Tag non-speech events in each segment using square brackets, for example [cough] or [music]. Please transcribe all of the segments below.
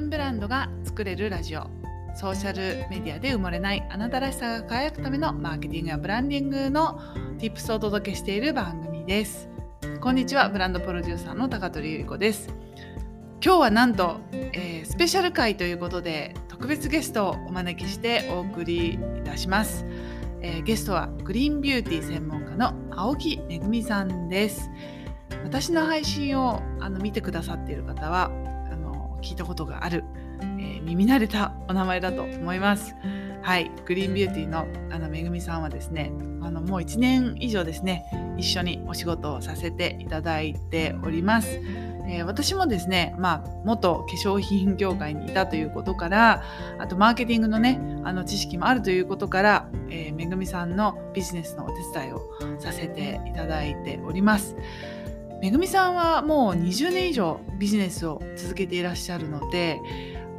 分ブランドが作れるラジオ。ソーシャルメディアで埋もれないあなたらしさが輝くためのマーケティングやブランディングの Tips をお届けしている番組です。こんにちはブランドプロデューサーの高取ゆり子です。今日はなんと、えー、スペシャル回ということで特別ゲストをお招きしてお送りいたします、えー、ゲストはグリーンビューティー専門家の青木めぐみさんです。私の配信をあの見てくださっている方は聞いたことがある、えー、耳慣れたお名前だと思います。はい、グリーンビューティーのあのめぐみさんはですねあのもう1年以上ですね一緒にお仕事をさせていただいております。えー、私もですね、まあ、元化粧品業界にいたということからあとマーケティングのねあの知識もあるということから、えー、めぐみさんのビジネスのお手伝いをさせていただいております。めぐみさんはもう20年以上ビジネスを続けていらっしゃるので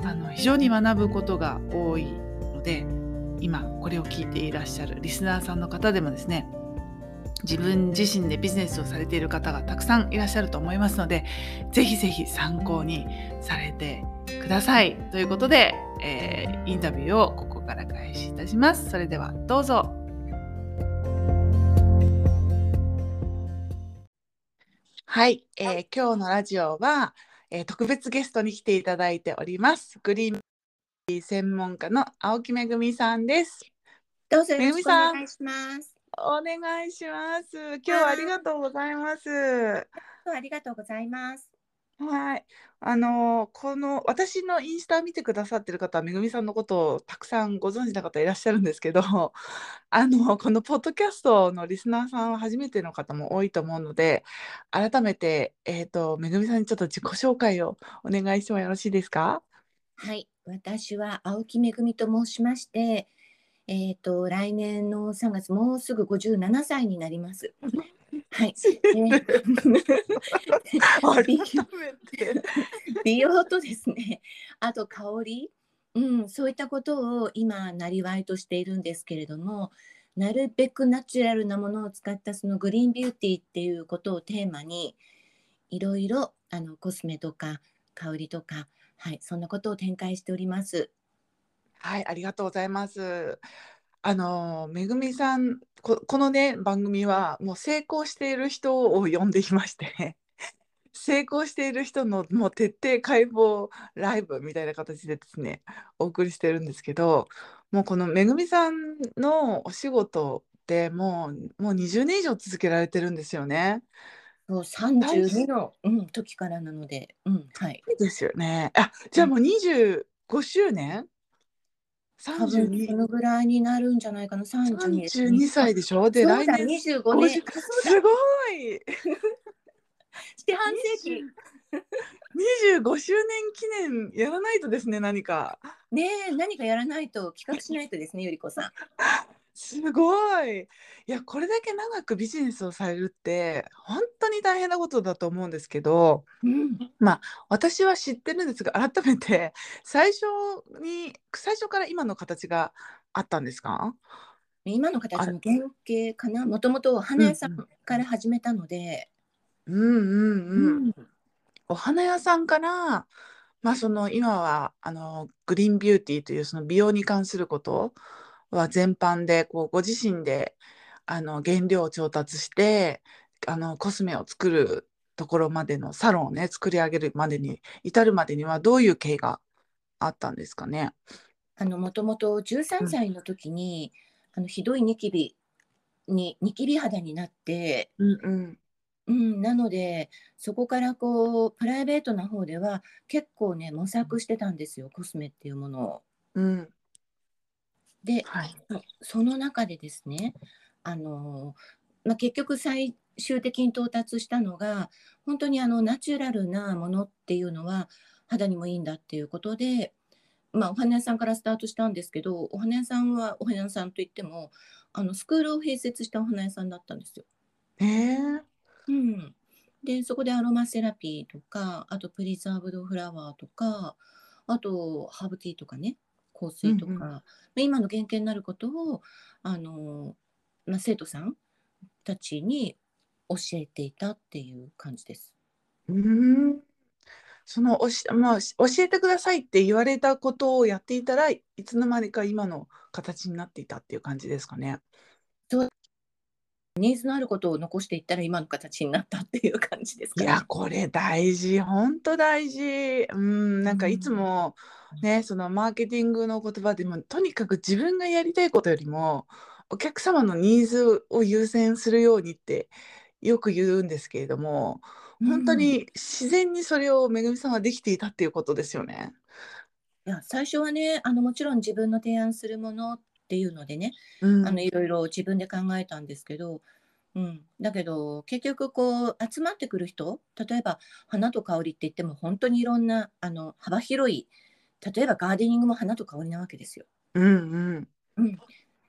あの非常に学ぶことが多いので今これを聞いていらっしゃるリスナーさんの方でもですね自分自身でビジネスをされている方がたくさんいらっしゃると思いますのでぜひぜひ参考にされてください。ということで、えー、インタビューをここから開始いたします。それではどうぞ。はい、えー、今日のラジオは、えー、特別ゲストに来ていただいております。グリーン専門家の青木めぐみさんです。どうぞよろしくお願いします。お願いします。今日はありがとうございます。ありがとうございます。はい。あの、この私のインスタ見てくださってる方は、めぐみさんのことをたくさんご存知の方いらっしゃるんですけど、[laughs] あの、このポッドキャストのリスナーさんは初めての方も多いと思うので、改めて、えっと、めぐみさんにちょっと自己紹介をお願いしてもよろしいですか？はい。私は青木めぐみと申しまして、えっと、来年の3月、もうすぐ57歳になります。[laughs] はい。美容とですね、あと香り、うん、そういったことを今、なりわいとしているんですけれども、なるべくナチュラルなものを使ったそのグリーンビューティーっていうことをテーマに、いろいろあのコスメとか香りとか、はい、そんなことを展開しております。はい、ありがとうございます。あの、めぐみさん、ここのね、番組はもう成功している人を呼んでいまして [laughs] 成功している人のもう徹底解剖ライブみたいな形でですね、お送りしてるんですけど、もうこのめぐみさんのお仕事ってもうもう20年以上続けられてるんですよね。そう32の、うん、時からなので、うん、はい。ですよね。あ、じゃあもう25周年多分そのぐらいになるんじゃないかな、32, 32歳でしょ？で、来年25年。すごい四半世紀。25周年記念やらないとですね、何か。ね何かやらないと、企画しないとですね、ゆりこさん。すごい。いや、これだけ長くビジネスをされるって、本当に大変なことだと思うんですけど、うん、まあ、私は知ってるんですが、改めて、最初に、最初から今の形があったんですか？今の形の原型かな？もともとお花屋さんから始めたので。うんうんうん。うん、お花屋さんから、まあ、その今はあのグリーンビューティーというその美容に関することは全般でこうご自身であの原料を調達してあのコスメを作るところまでのサロンをね作り上げるまでに至るまでにはどういう経緯があったんですかね？あのもともと13歳の時に、うん、あのひどいニキビにニキビ肌になって、うんうん。うん、なのでそこからこうプライベートな方では結構ね模索してたんですよコスメっていうものを。うん、で、はい、その中でですね、あのまあ、結局最終的に到達したのが本当にあのナチュラルなものっていうのは肌にもいいんだっていうことで、まあ、お花屋さんからスタートしたんですけどお花屋さんはお花屋さんといってもあのスクールを併設したお花屋さんだったんですよ。へえうん、でそこでアロマセラピーとかあとプリザーブドフラワーとかあとハーブティーとかね香水とか、うんうん、今の原型になることをあの、まあ、生徒さんたちに教えていたっていう感じです。うんそのおし、まあ、教えてくださいって言われたことをやっていたらいつの間にか今の形になっていたっていう感じですかね。そうニーズのあることを残していったら今の形になったっていう感じですか、ね、いやこれ大事。本当大事。うんなんかいつもね、そのマーケティングの言葉でもとにかく自分がやりたいことよりもお客様のニーズを優先するようにってよく言うんですけれども本当に自然にそれをめぐみさんはできていたっていうことですよね。いや最初はねあのもちろん自分の提案するものっていうのでね、うん、あのいろいろ自分で考えたんですけど、うん、だけど結局こう集まってくる人例えば花と香りって言っても本当にいろんなあの幅広い例えばガーデニングも花と香りなわけですよ。うんうん。うん、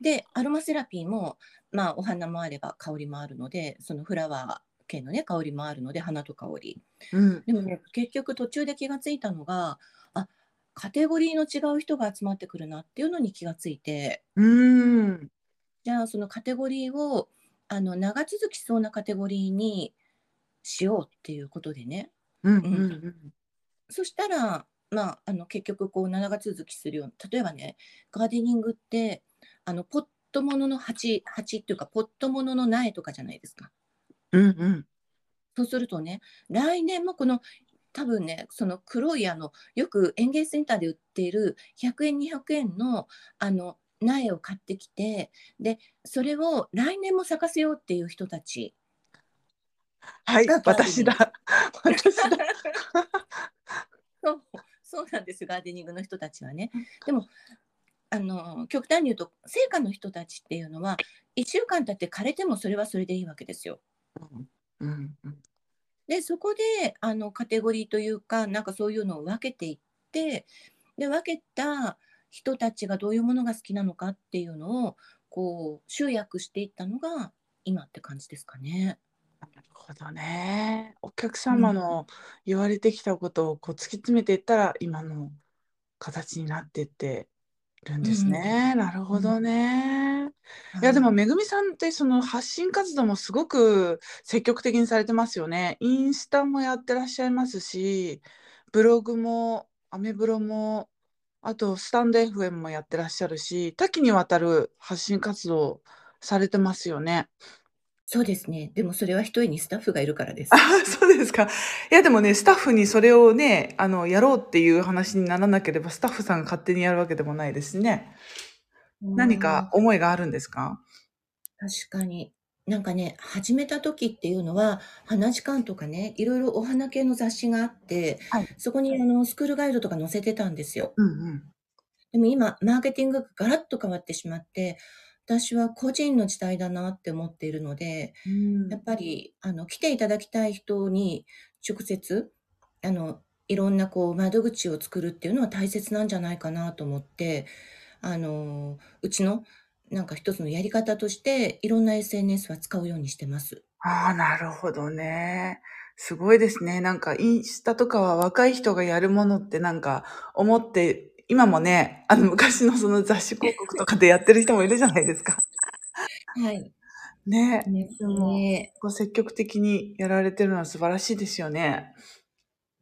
でアロマセラピーも、まあ、お花もあれば香りもあるのでそのフラワー系のね香りもあるので花と香り、うん、でもね結局途中で気がついたのがあカテゴリーの違う人が集まってくるなっていうのに気がついて。うん。じゃあそのカテゴリーをあの長続きしそうなカテゴリーにしようっていうことでね、うんうんうん、そしたらまあ、あの結局こう長続きするよう例えばねガーデニングってあのポットものの鉢鉢っていうかポットものの苗とかじゃないですか。うんうん、そうするとね来年もこの多分ねその黒いあのよく園芸センターで売っている100円200円のあの苗を買ってきてでそれを来年も咲かせようっていう人たち。はい私だ。私だ。[laughs] [laughs] そうそうなんですガーデニングの人たちはね。でもあの極端に言うと成果の人たちっていうのは1週間経って枯れてもそれはそれでいいわけですよ。うんうん、でそこであのカテゴリーというかなんかそういうのを分けていってで分けた人たちがどういうものが好きなのかっていうのをこう集約していったのが今って感じですかね。なるほどね。お客様の言われてきたことをこう突き詰めていったら今の形になってってるんですね。なるほどね。いやでもめぐみさんってその発信活動もすごく積極的にされてますよね。インスタもやってらっしゃいますし、ブログもアメブロもあとスタンド FM もやってらっしゃるし、多岐にわたる発信活動されてますよね。そうですね。でもそれは一人にスタッフがいるからです。あ、そうですか。いや、でもね、スタッフにそれをね、あの、やろうっていう話にならなければ、スタッフさんが勝手にやるわけでもないですしね。何か思いがあるんですか？確かに。なんかね、始めた時っていうのは、花時間とかね、いろいろお花系の雑誌があって、はい、そこにあのスクールガイドとか載せてたんですよ。うんうん、でも今、マーケティングがガラッと変わってしまって、私は個人の時代だなって思っているので、うん、やっぱりあの来ていただきたい人に直接あのいろんなこう窓口を作るっていうのは大切なんじゃないかなと思ってあのうちのなんか一つのやり方としていろんな SNS は使うようにしてます。ああ、なるほどね。すごいですね。なんかインスタとかは若い人がやるものってなんか思って今もね、あの昔のその雑誌広告とかでやってる人もいるじゃないですか。はい。ね。ねでも、こう積極的にやられてるのは素晴らしいですよね。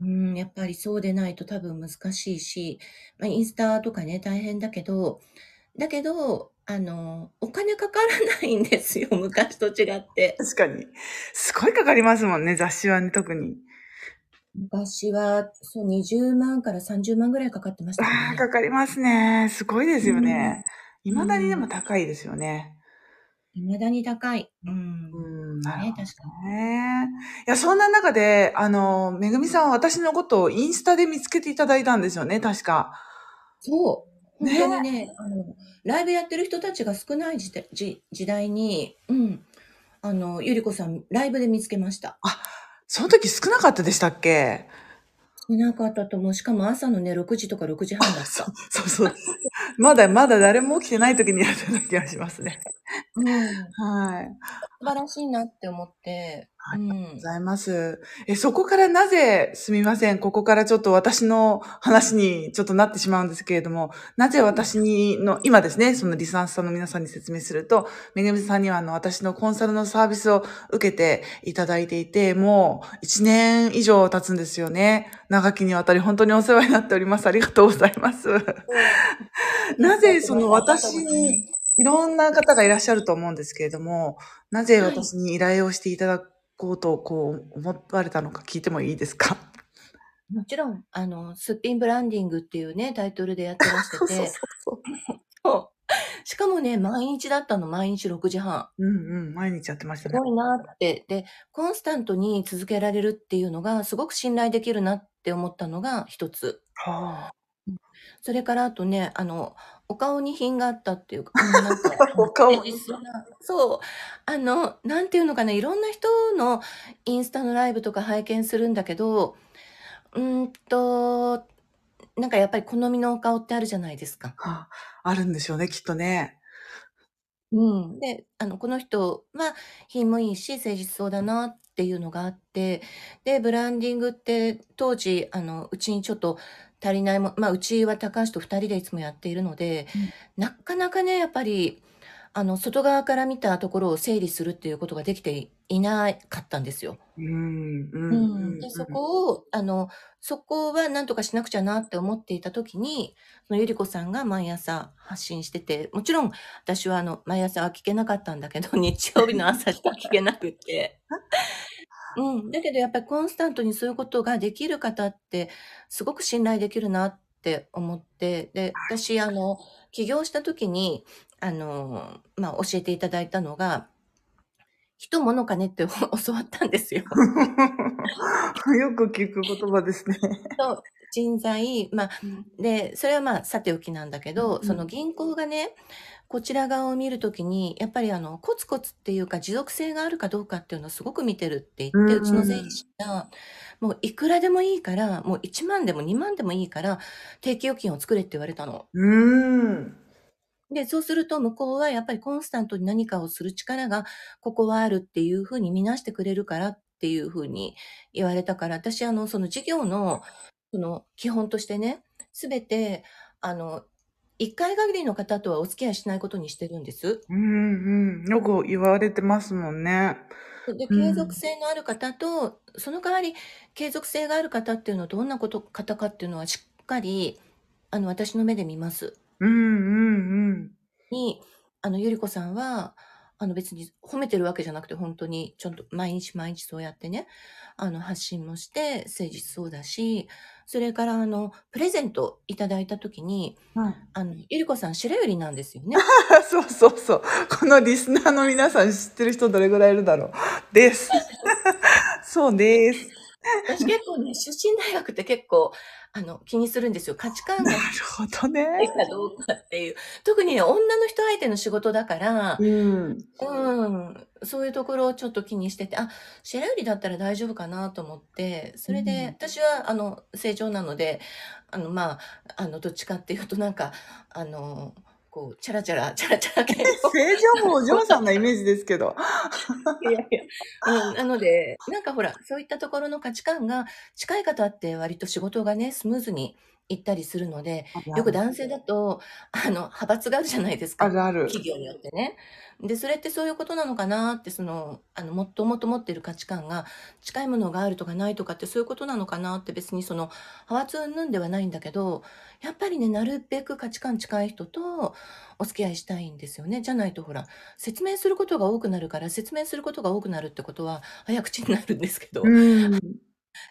うん、やっぱりそうでないと多分難しいし、まあ、インスタとかね、大変だけど、だけど、あの、お金かからないんですよ、昔と違って。確かに。すごいかかりますもんね、雑誌はね、特に。昔は、そう、20万から30万ぐらいかかってましたああ、かかりますね。すごいですよね。未だにでも高いですよね。未だに高い。うん。うん、なるね、確かに。ね。いや、そんな中で、あの、めぐみさんは私のことをインスタで見つけていただいたんですよね、確か。そう。本当にね、あの、ライブやってる人たちが少ない時時時代に、うん。あの、ゆりこさん、ライブで見つけました。あ、その時少なかったでしたっけ？少なかったと思う。しかも朝のね、6時とか6時半だった。そうそう。まだまだ誰も起きてない時にやってた気がしますね。うん。はい。素晴らしいなって思って。ありがとうございます。え、そこからなぜ、すみません。ここからちょっと私の話にちょっとなってしまうんですけれども、なぜ私にの、今ですね、そのリサンスさんの皆さんに説明すると、めぐみさんにはあの、私のコンサルのサービスを受けていただいていて、もう1年以上経つんですよね。長きにわたり本当にお世話になっております。ありがとうございます。[laughs] なぜその私に、いろんな方がいらっしゃると思うんですけれども、なぜ私に依頼をしていただこうと、こう、思われたのか聞いてもいいですか？もちろん、あの、すっぴんブランディングっていうね、タイトルでやってらしてて。[laughs] そうそうそう [laughs] しかもね、毎日だったの、毎日6時半。うんうん、毎日やってましたね。すごいなって。で、コンスタントに続けられるっていうのが、すごく信頼できるなって思ったのが一つ。はあ、それからあとね、あの、お顔に品があったっていうか、[laughs] なんか、お顔にそう、あの、なんていうのかな、いろんな人のインスタのライブとか拝見するんだけど、うんと、なんかやっぱり好みのお顔ってあるじゃないですか。はあ、あるんでしょうね、きっとね。うん。で、あの、この人は品もいいし、誠実そうだなっていうのがあって、で、ブランディングって当時、あの、うちにちょっと足りないもまあ、うちは高橋と2人でいつもやっているので、うん、なかなかね、やっぱり、あの、外側から見たところを整理するっていうことができていなかったんですよ。うん。うん。で、そこを、あの、そこは何とかしなくちゃなって思っていた時に、そのゆりこさんが毎朝発信してて、もちろん私はあの、毎朝は聞けなかったんだけど、[laughs] 日曜日の朝しか聞けなくて。[laughs] うん。だけどやっぱりコンスタントにそういうことができる方って、すごく信頼できるなって思って、で、私、あの、起業した時に、あの、まあ、教えていただいたのが、人物金って [laughs] 教わったんですよ。[laughs] よく聞く言葉ですね。そう。人材、まあ、で、それはまあ、さておきなんだけど、うん、その銀行がね、こちら側を見るときに、やっぱりあの、コツコツっていうか持続性があるかどうかっていうのをすごく見てるって言って、うちの税理士が、もういくらでもいいから、もう1万でも2万でもいいから、定期預金を作れって言われたの。うん。で、そうすると向こうはやっぱりコンスタントに何かをする力がここはあるっていうふうに見なしてくれるからっていうふうに言われたから、私あの、その事業の、その基本としてね、すべて、あの、一回限りの方とはお付き合いしないことにしてるんです。うんうん。よく言われてますもんね。で、継続性のある方と、その代わり、継続性がある方っていうのはどんなこと方かっていうのはしっかり、あの、私の目で見ます。うんうんうん。に、あの、ゆりこさんは、あの別に褒めてるわけじゃなくて、本当にちょっと毎日毎日そうやってね、あの発信もして誠実そうだし、それからあの、プレゼントいただいたときに、うん、あの、ゆりこさん白百合なんですよね。[laughs] そうそうそう。このリスナーの皆さん知ってる人どれぐらいいるだろう。です。[laughs] そうです。私結構ね、出身大学って結構、あの、気にするんですよ。価値観が。なるほどね。かどうかっていう。特に、ね、女の人相手の仕事だから、うん。うん。そういうところをちょっと気にしてて、あ、白百合だったら大丈夫かなと思って、それで、うん、私は、あの、正常なので、あの、まあ、あの、どっちかっていうと、なんか、あの、こう、チャラチャラ、[laughs] チャラチャラ系正常もお嬢さんなイメージですけど。[laughs] いやいや、うん、なので、なんかほら、そういったところの価値観が近い方って割と仕事がね、スムーズに行ったりするので、よく男性だと、あの、派閥があるじゃないですか。あるある。企業によってね。で、それってそういうことなのかなって、その、あの、もっともっと持ってる価値観が近いものがあるとかないとかってそういうことなのかなって別にその、派閥云々ではないんだけど、やっぱりね、なるべく価値観近い人とお付き合いしたいんですよね。じゃないとほら、説明することが多くなるから、説明することが多くなるってことは早口になるんですけど、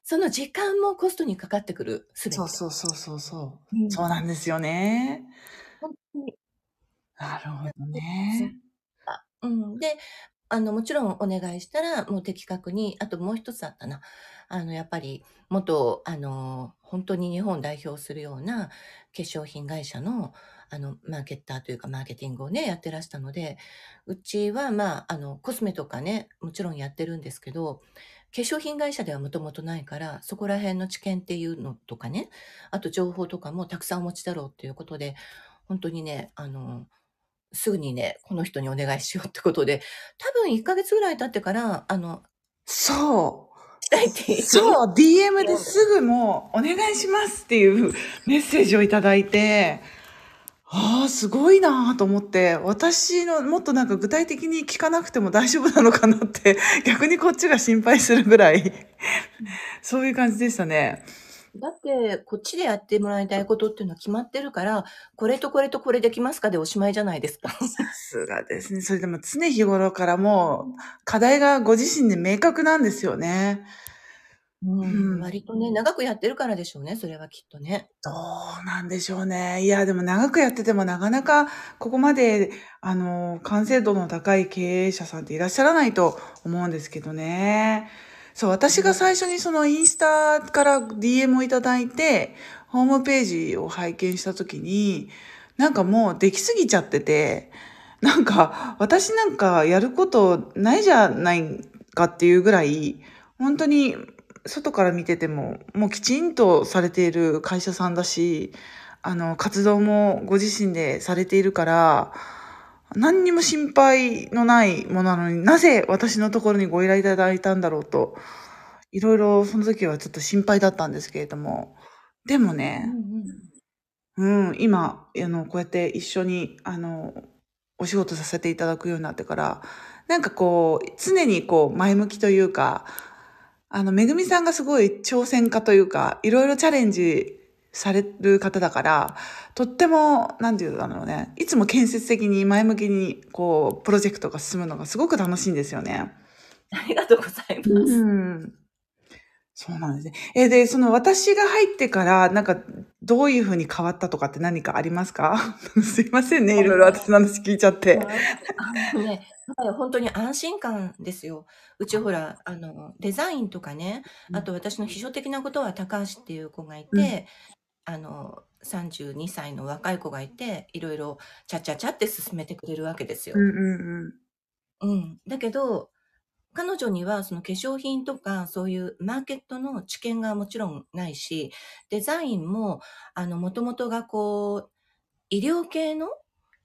その時間もコストにかかってくる、すべて。そうそうそうそうそう、うん。そうなんですよね。本当に。なるほどね。うん。で、あの、もちろんお願いしたら、もう的確に、あともう一つあったな。あの、やっぱり、元、あの、本当に日本代表するような化粧品会社の、あの、マーケッターというか、マーケティングをね、やってらしたので、うちは、まあ、あの、コスメとかね、もちろんやってるんですけど、化粧品会社ではもともとないから、そこら辺の知見っていうのとかね、あと情報とかもたくさんお持ちだろうっていうことで、本当にね、あの、すぐにね、この人にお願いしようってことで、多分1ヶ月ぐらい経ってから、あの、そう。そう、[laughs] DM ですぐもう、お願いしますっていうメッセージをいただいて、ああ、すごいなと思って、私のもっとなんか具体的に聞かなくても大丈夫なのかなって、[laughs] 逆にこっちが心配するぐらい、そういう感じでしたね。だって、こっちでやってもらいたいことっていうのは決まってるから、これとこれとこれできますかでおしまいじゃないですか。さすがですね。それでも常日頃からもう、課題がご自身で明確なんですよね。うん、割とね、長くやってるからでしょうね、それはきっとね。どうなんでしょうね。いや、でも長くやっててもなかなかここまで、あの、完成度の高い経営者さんっていらっしゃらないと思うんですけどね。そう、私が最初にそのインスタから DM をいただいて、ホームページを拝見したときに、なんかもうできすぎちゃってて、なんか私なんかやることないじゃないかっていうぐらい、本当に外から見てても、もうきちんとされている会社さんだし、あの、活動もご自身でされているから、何にも心配のないものなのになぜ私のところにご依頼いただいたんだろうと、いろいろその時はちょっと心配だったんですけれども、でもね、うん、うん、今、あの、こうやって一緒に、あの、お仕事させていただくようになってから、なんかこう、常にこう、前向きというか、あの、めぐみさんがすごい挑戦家というか、いろいろチャレンジされる方だから、とっても、なんて言うんだろうね、いつも建設的に前向きに、こう、プロジェクトが進むのがすごく楽しいんですよね。ありがとうございます。うん。そうなんですね。えで、その私が入ってから、なんか、どういうふうに変わったとかって何かありますか？[laughs] すいませんね、いろいろ私の話聞いちゃって。あのね、本当に安心感ですよ。うちほら、あの、デザインとかね、あと私の秘書的なことは高橋っていう子がいうん。て、あの、32歳の若い子がいて、いろいろちゃちゃちゃって進めてくれるわけですよ。うんうんうん。うん。だけど、彼女にはその化粧品とかそういうマーケットの知見がもちろんないし、デザインも、あの、もともとがこう、医療系の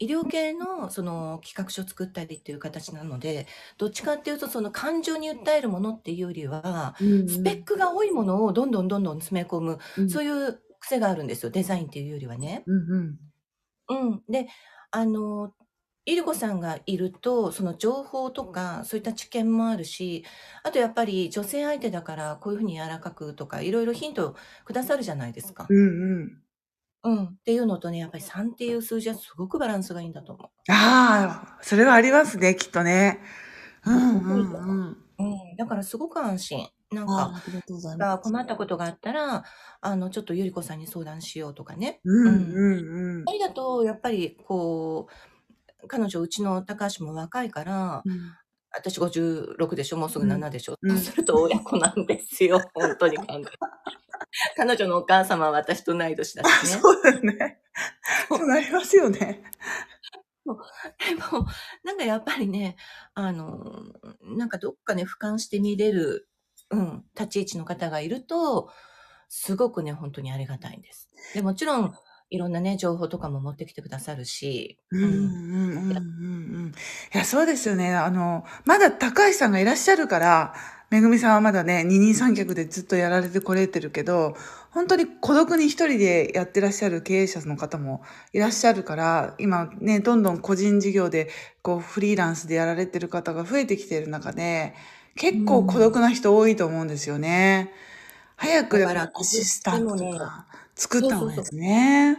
医療系のその企画書を作ったりっていう形なので、どっちかっていうとその感情に訴えるものっていうよりは、スペックが多いものをどんどんどんどん詰め込む、そういう癖があるんですよ、デザインっていうよりはね。うんうん。うん。で、あの、イルコさんがいると、その情報とか、そういった知見もあるし、あとやっぱり女性相手だから、こういうふうに柔らかくとか、いろいろヒントくださるじゃないですか。うんうん。うん。っていうのとね、やっぱり3っていう数字はすごくバランスがいいんだと思う。ああ、それはありますね、きっとね。うんうんうん。うん。だからすごく安心。なんか、あ。困ったことがあったら、あの、ちょっとゆりこさんに相談しようとかね。うんうんうん。ありだと、やっぱり、こう、彼女、うちの高橋も若いから、うん、私56でしょもうすぐ7でしょ、うん、そうすると親子なんですよ。[laughs] 本当に考え彼女のお母様は私と同い年だしね。そうだよね。そうなりますよね。でも、なんかやっぱりね、あの、なんかどっかね、俯瞰して見れる、うん、立ち位置の方がいると、すごくね、本当にありがたいんです。でもちろん、いろんなね、情報とかも持ってきてくださるし。うんうんうんうんうん。いや、そうですよね。あの、まだ高橋さんがいらっしゃるから、めぐみさんはまだね、二人三脚でずっとやられてこれてるけど、本当に孤独に一人でやってらっしゃる経営者の方もいらっしゃるから、今ね、どんどん個人事業で、こう、フリーランスでやられてる方が増えてきてる中で、結構孤独な人多いと思うんですよね。早くアシスタントとか作った方がいいですね。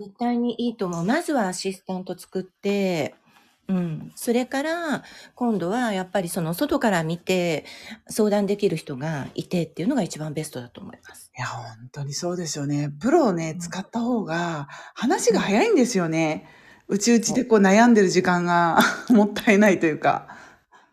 絶対にいいと思う。まずはアシスタント作って、うん。それから、今度はやっぱりその外から見て相談できる人がいてっていうのが一番ベストだと思います。いや、本当にそうですよね。プロをね、使った方が話が早いんですよね。うちうちでこう悩んでる時間が [laughs] もったいないというか。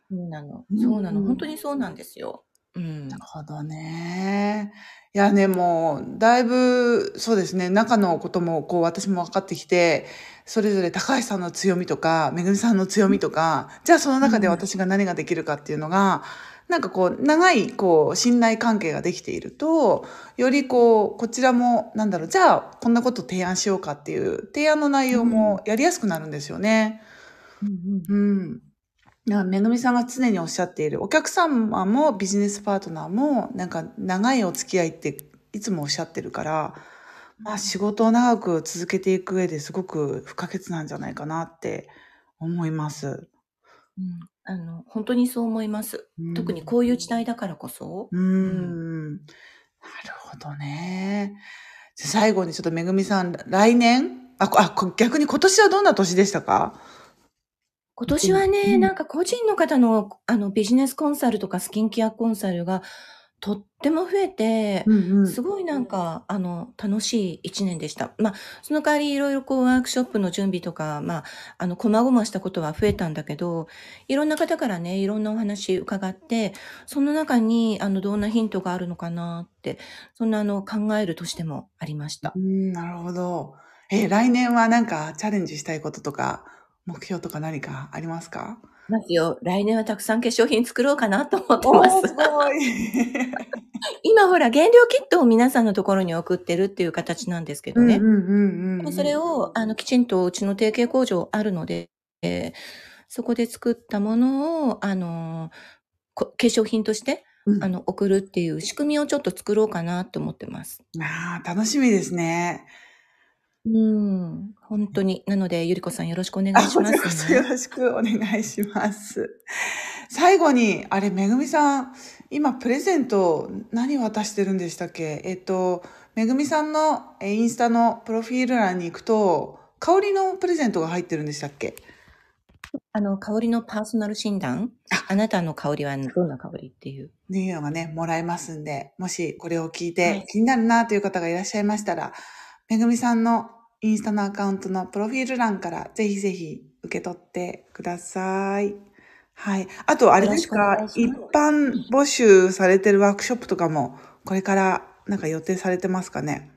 そうなの。そうなの。本当にそうなんですよ。うん。なるほどね。いやね、もう、だいぶ、そうですね、中のことも、こう、私も分かってきて、それぞれ高橋さんの強みとか、めぐみさんの強みとか、じゃあその中で私が何ができるかっていうのが、なんかこう、長い、こう、信頼関係ができていると、よりこう、こちらも、なんだろう、じゃあ、こんなこと提案しようかっていう、提案の内容もやりやすくなるんですよね。うん、うんうん。めぐみさんが常におっしゃっている、お客様もビジネスパートナーも、なんか長いお付き合いっていつもおっしゃってるから、まあ仕事を長く続けていく上ですごく不可欠なんじゃないかなって思います。うん、あの、本当にそう思います。うん、特にこういう時代だからこそ。うん。なるほどね。最後にちょっとめぐみさん、来年？あ、あ、逆に今年はどんな年でしたか？今年はね、うん、なんか個人の方のあのビジネスコンサルとかスキンケアコンサルがとっても増えて、うんうん。すごいなんか、あの、楽しい一年でした。まあ、その代わりいろいろこうワークショップの準備とか、まあ、あの、細々したことは増えたんだけど、いろんな方からね、いろんなお話伺って、その中に、あの、どんなヒントがあるのかなって、そんなあの、考えるとしてもありました。うん、なるほど。え来年はなんかチャレンジしたいこととか、目標とか何かありますか？ますよ。来年はたくさん化粧品作ろうかなと思ってます。すごい。[laughs] 今ほら、原料キットを皆さんのところに送ってるっていう形なんですけどね。それを、あの、きちんとうちの提携工場あるので、えー、そこで作ったものを、あの、化粧品として、うん、あの、送るっていう仕組みをちょっと作ろうかなと思ってます。ああ、楽しみですね。うん、本当に。なので、ゆりこさんよろしくお願いします、ね、よろしくお願いします。[laughs] 最後に、あれ、めぐみさん、今プレゼント何渡してるんでしたっけ？えっと、めぐみさんのインスタのプロフィール欄に行くと、香りのプレゼントが入ってるんでしたっけ？あの、香りのパーソナル診断？あ。なたの香りはどんな香り？っていう。っていう。のがね、もらえますんで、もしこれを聞いて気になるなという方がいらっしゃいましたら、はいめぐみさんのインスタのアカウントのプロフィール欄からぜひぜひ受け取ってください。はい。あと、あれですか、一般募集されてるワークショップとかも、これからなんか予定されてますかね？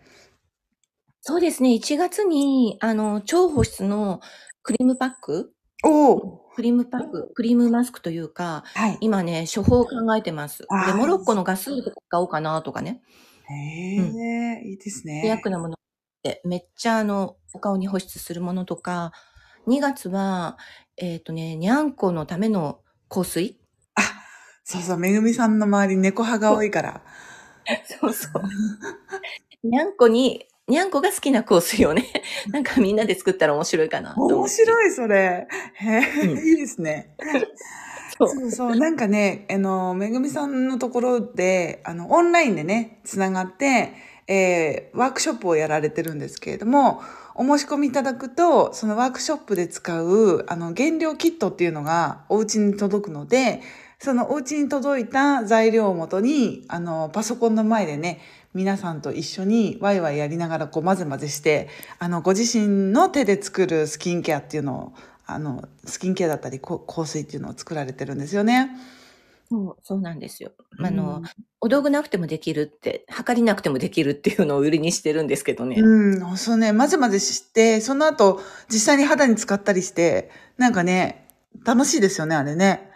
そうですね。1月に、あの、超保湿のクリームパック？おクリームパック、クリームマスクというか、はい、今ね、処方を考えてます。で、モロッコのガスールとか買おうかなとかね。へえ、うん、いいですね。薬なものってめっちゃあの、お顔に保湿するものとか、2月は、えっ、とね、にゃんこのための香水あ、そうそう、めぐみさんの周り猫派が多いから。[laughs] そうそう。にゃんこに、にゃんこが好きな香水をね、なんかみんなで作ったら面白いかな面白い、それ。へえ、うん、いいですね。そうそう、なんかね、あの、めぐみさんのところで、あの、オンラインでね、つながって、えー、ワークショップをやられてるんですけれども、お申し込みいただくと、そのワークショップで使う、あの、原料キットっていうのがお家に届くので、そのお家に届いた材料をもとに、あの、パソコンの前でね、皆さんと一緒にワイワイやりながらこう混ぜ混ぜして、あの、ご自身の手で作るスキンケアっていうのを、あの、スキンケアだったり香水っていうのを作られてるんですよね。そう、そうなんですよ。あの、お道具なくてもできるって、測りなくてもできるっていうのを売りにしてるんですけどね。うん、そうね、混ぜ混ぜして、その後、実際に肌に使ったりして、なんかね、楽しいですよね、あれね。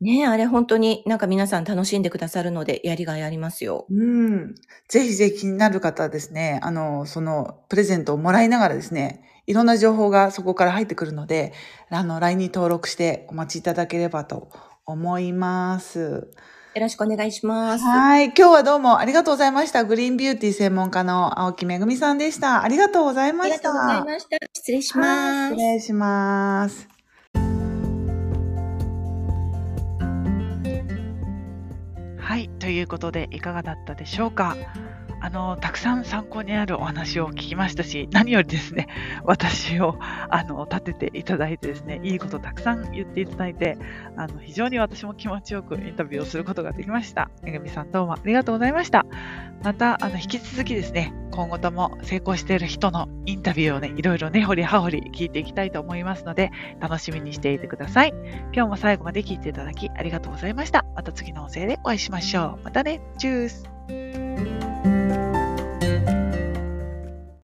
ねあれ本当になんか皆さん楽しんでくださるので、やりがいありますよ。うん。ぜひぜひ気になる方はですね、あの、そのプレゼントをもらいながらですね、いろんな情報がそこから入ってくるので、あの、LINE に登録してお待ちいただければと思います。よろしくお願いします。はい。今日はどうもありがとうございました。グリーンビューティー専門家の青木めぐみさんでした。ありがとうございました。ありがとうございました。失礼します。失礼します。はい。ということで、いかがだったでしょうか？あの、たくさん参考になるお話を聞きましたし、何よりですね、[laughs] 私を、あの、立てていただいてですね、いいことたくさん言っていただいて、あの、非常に私も気持ちよくインタビューをすることができました。めぐみさんどうもありがとうございました。また、あの、引き続きですね、今後とも成功している人のインタビューをね、いろいろね、掘り葉掘り聞いていきたいと思いますので、楽しみにしていてください。今日も最後まで聞いていただきありがとうございました。また次の音声でお会いしましょう。またね、チュース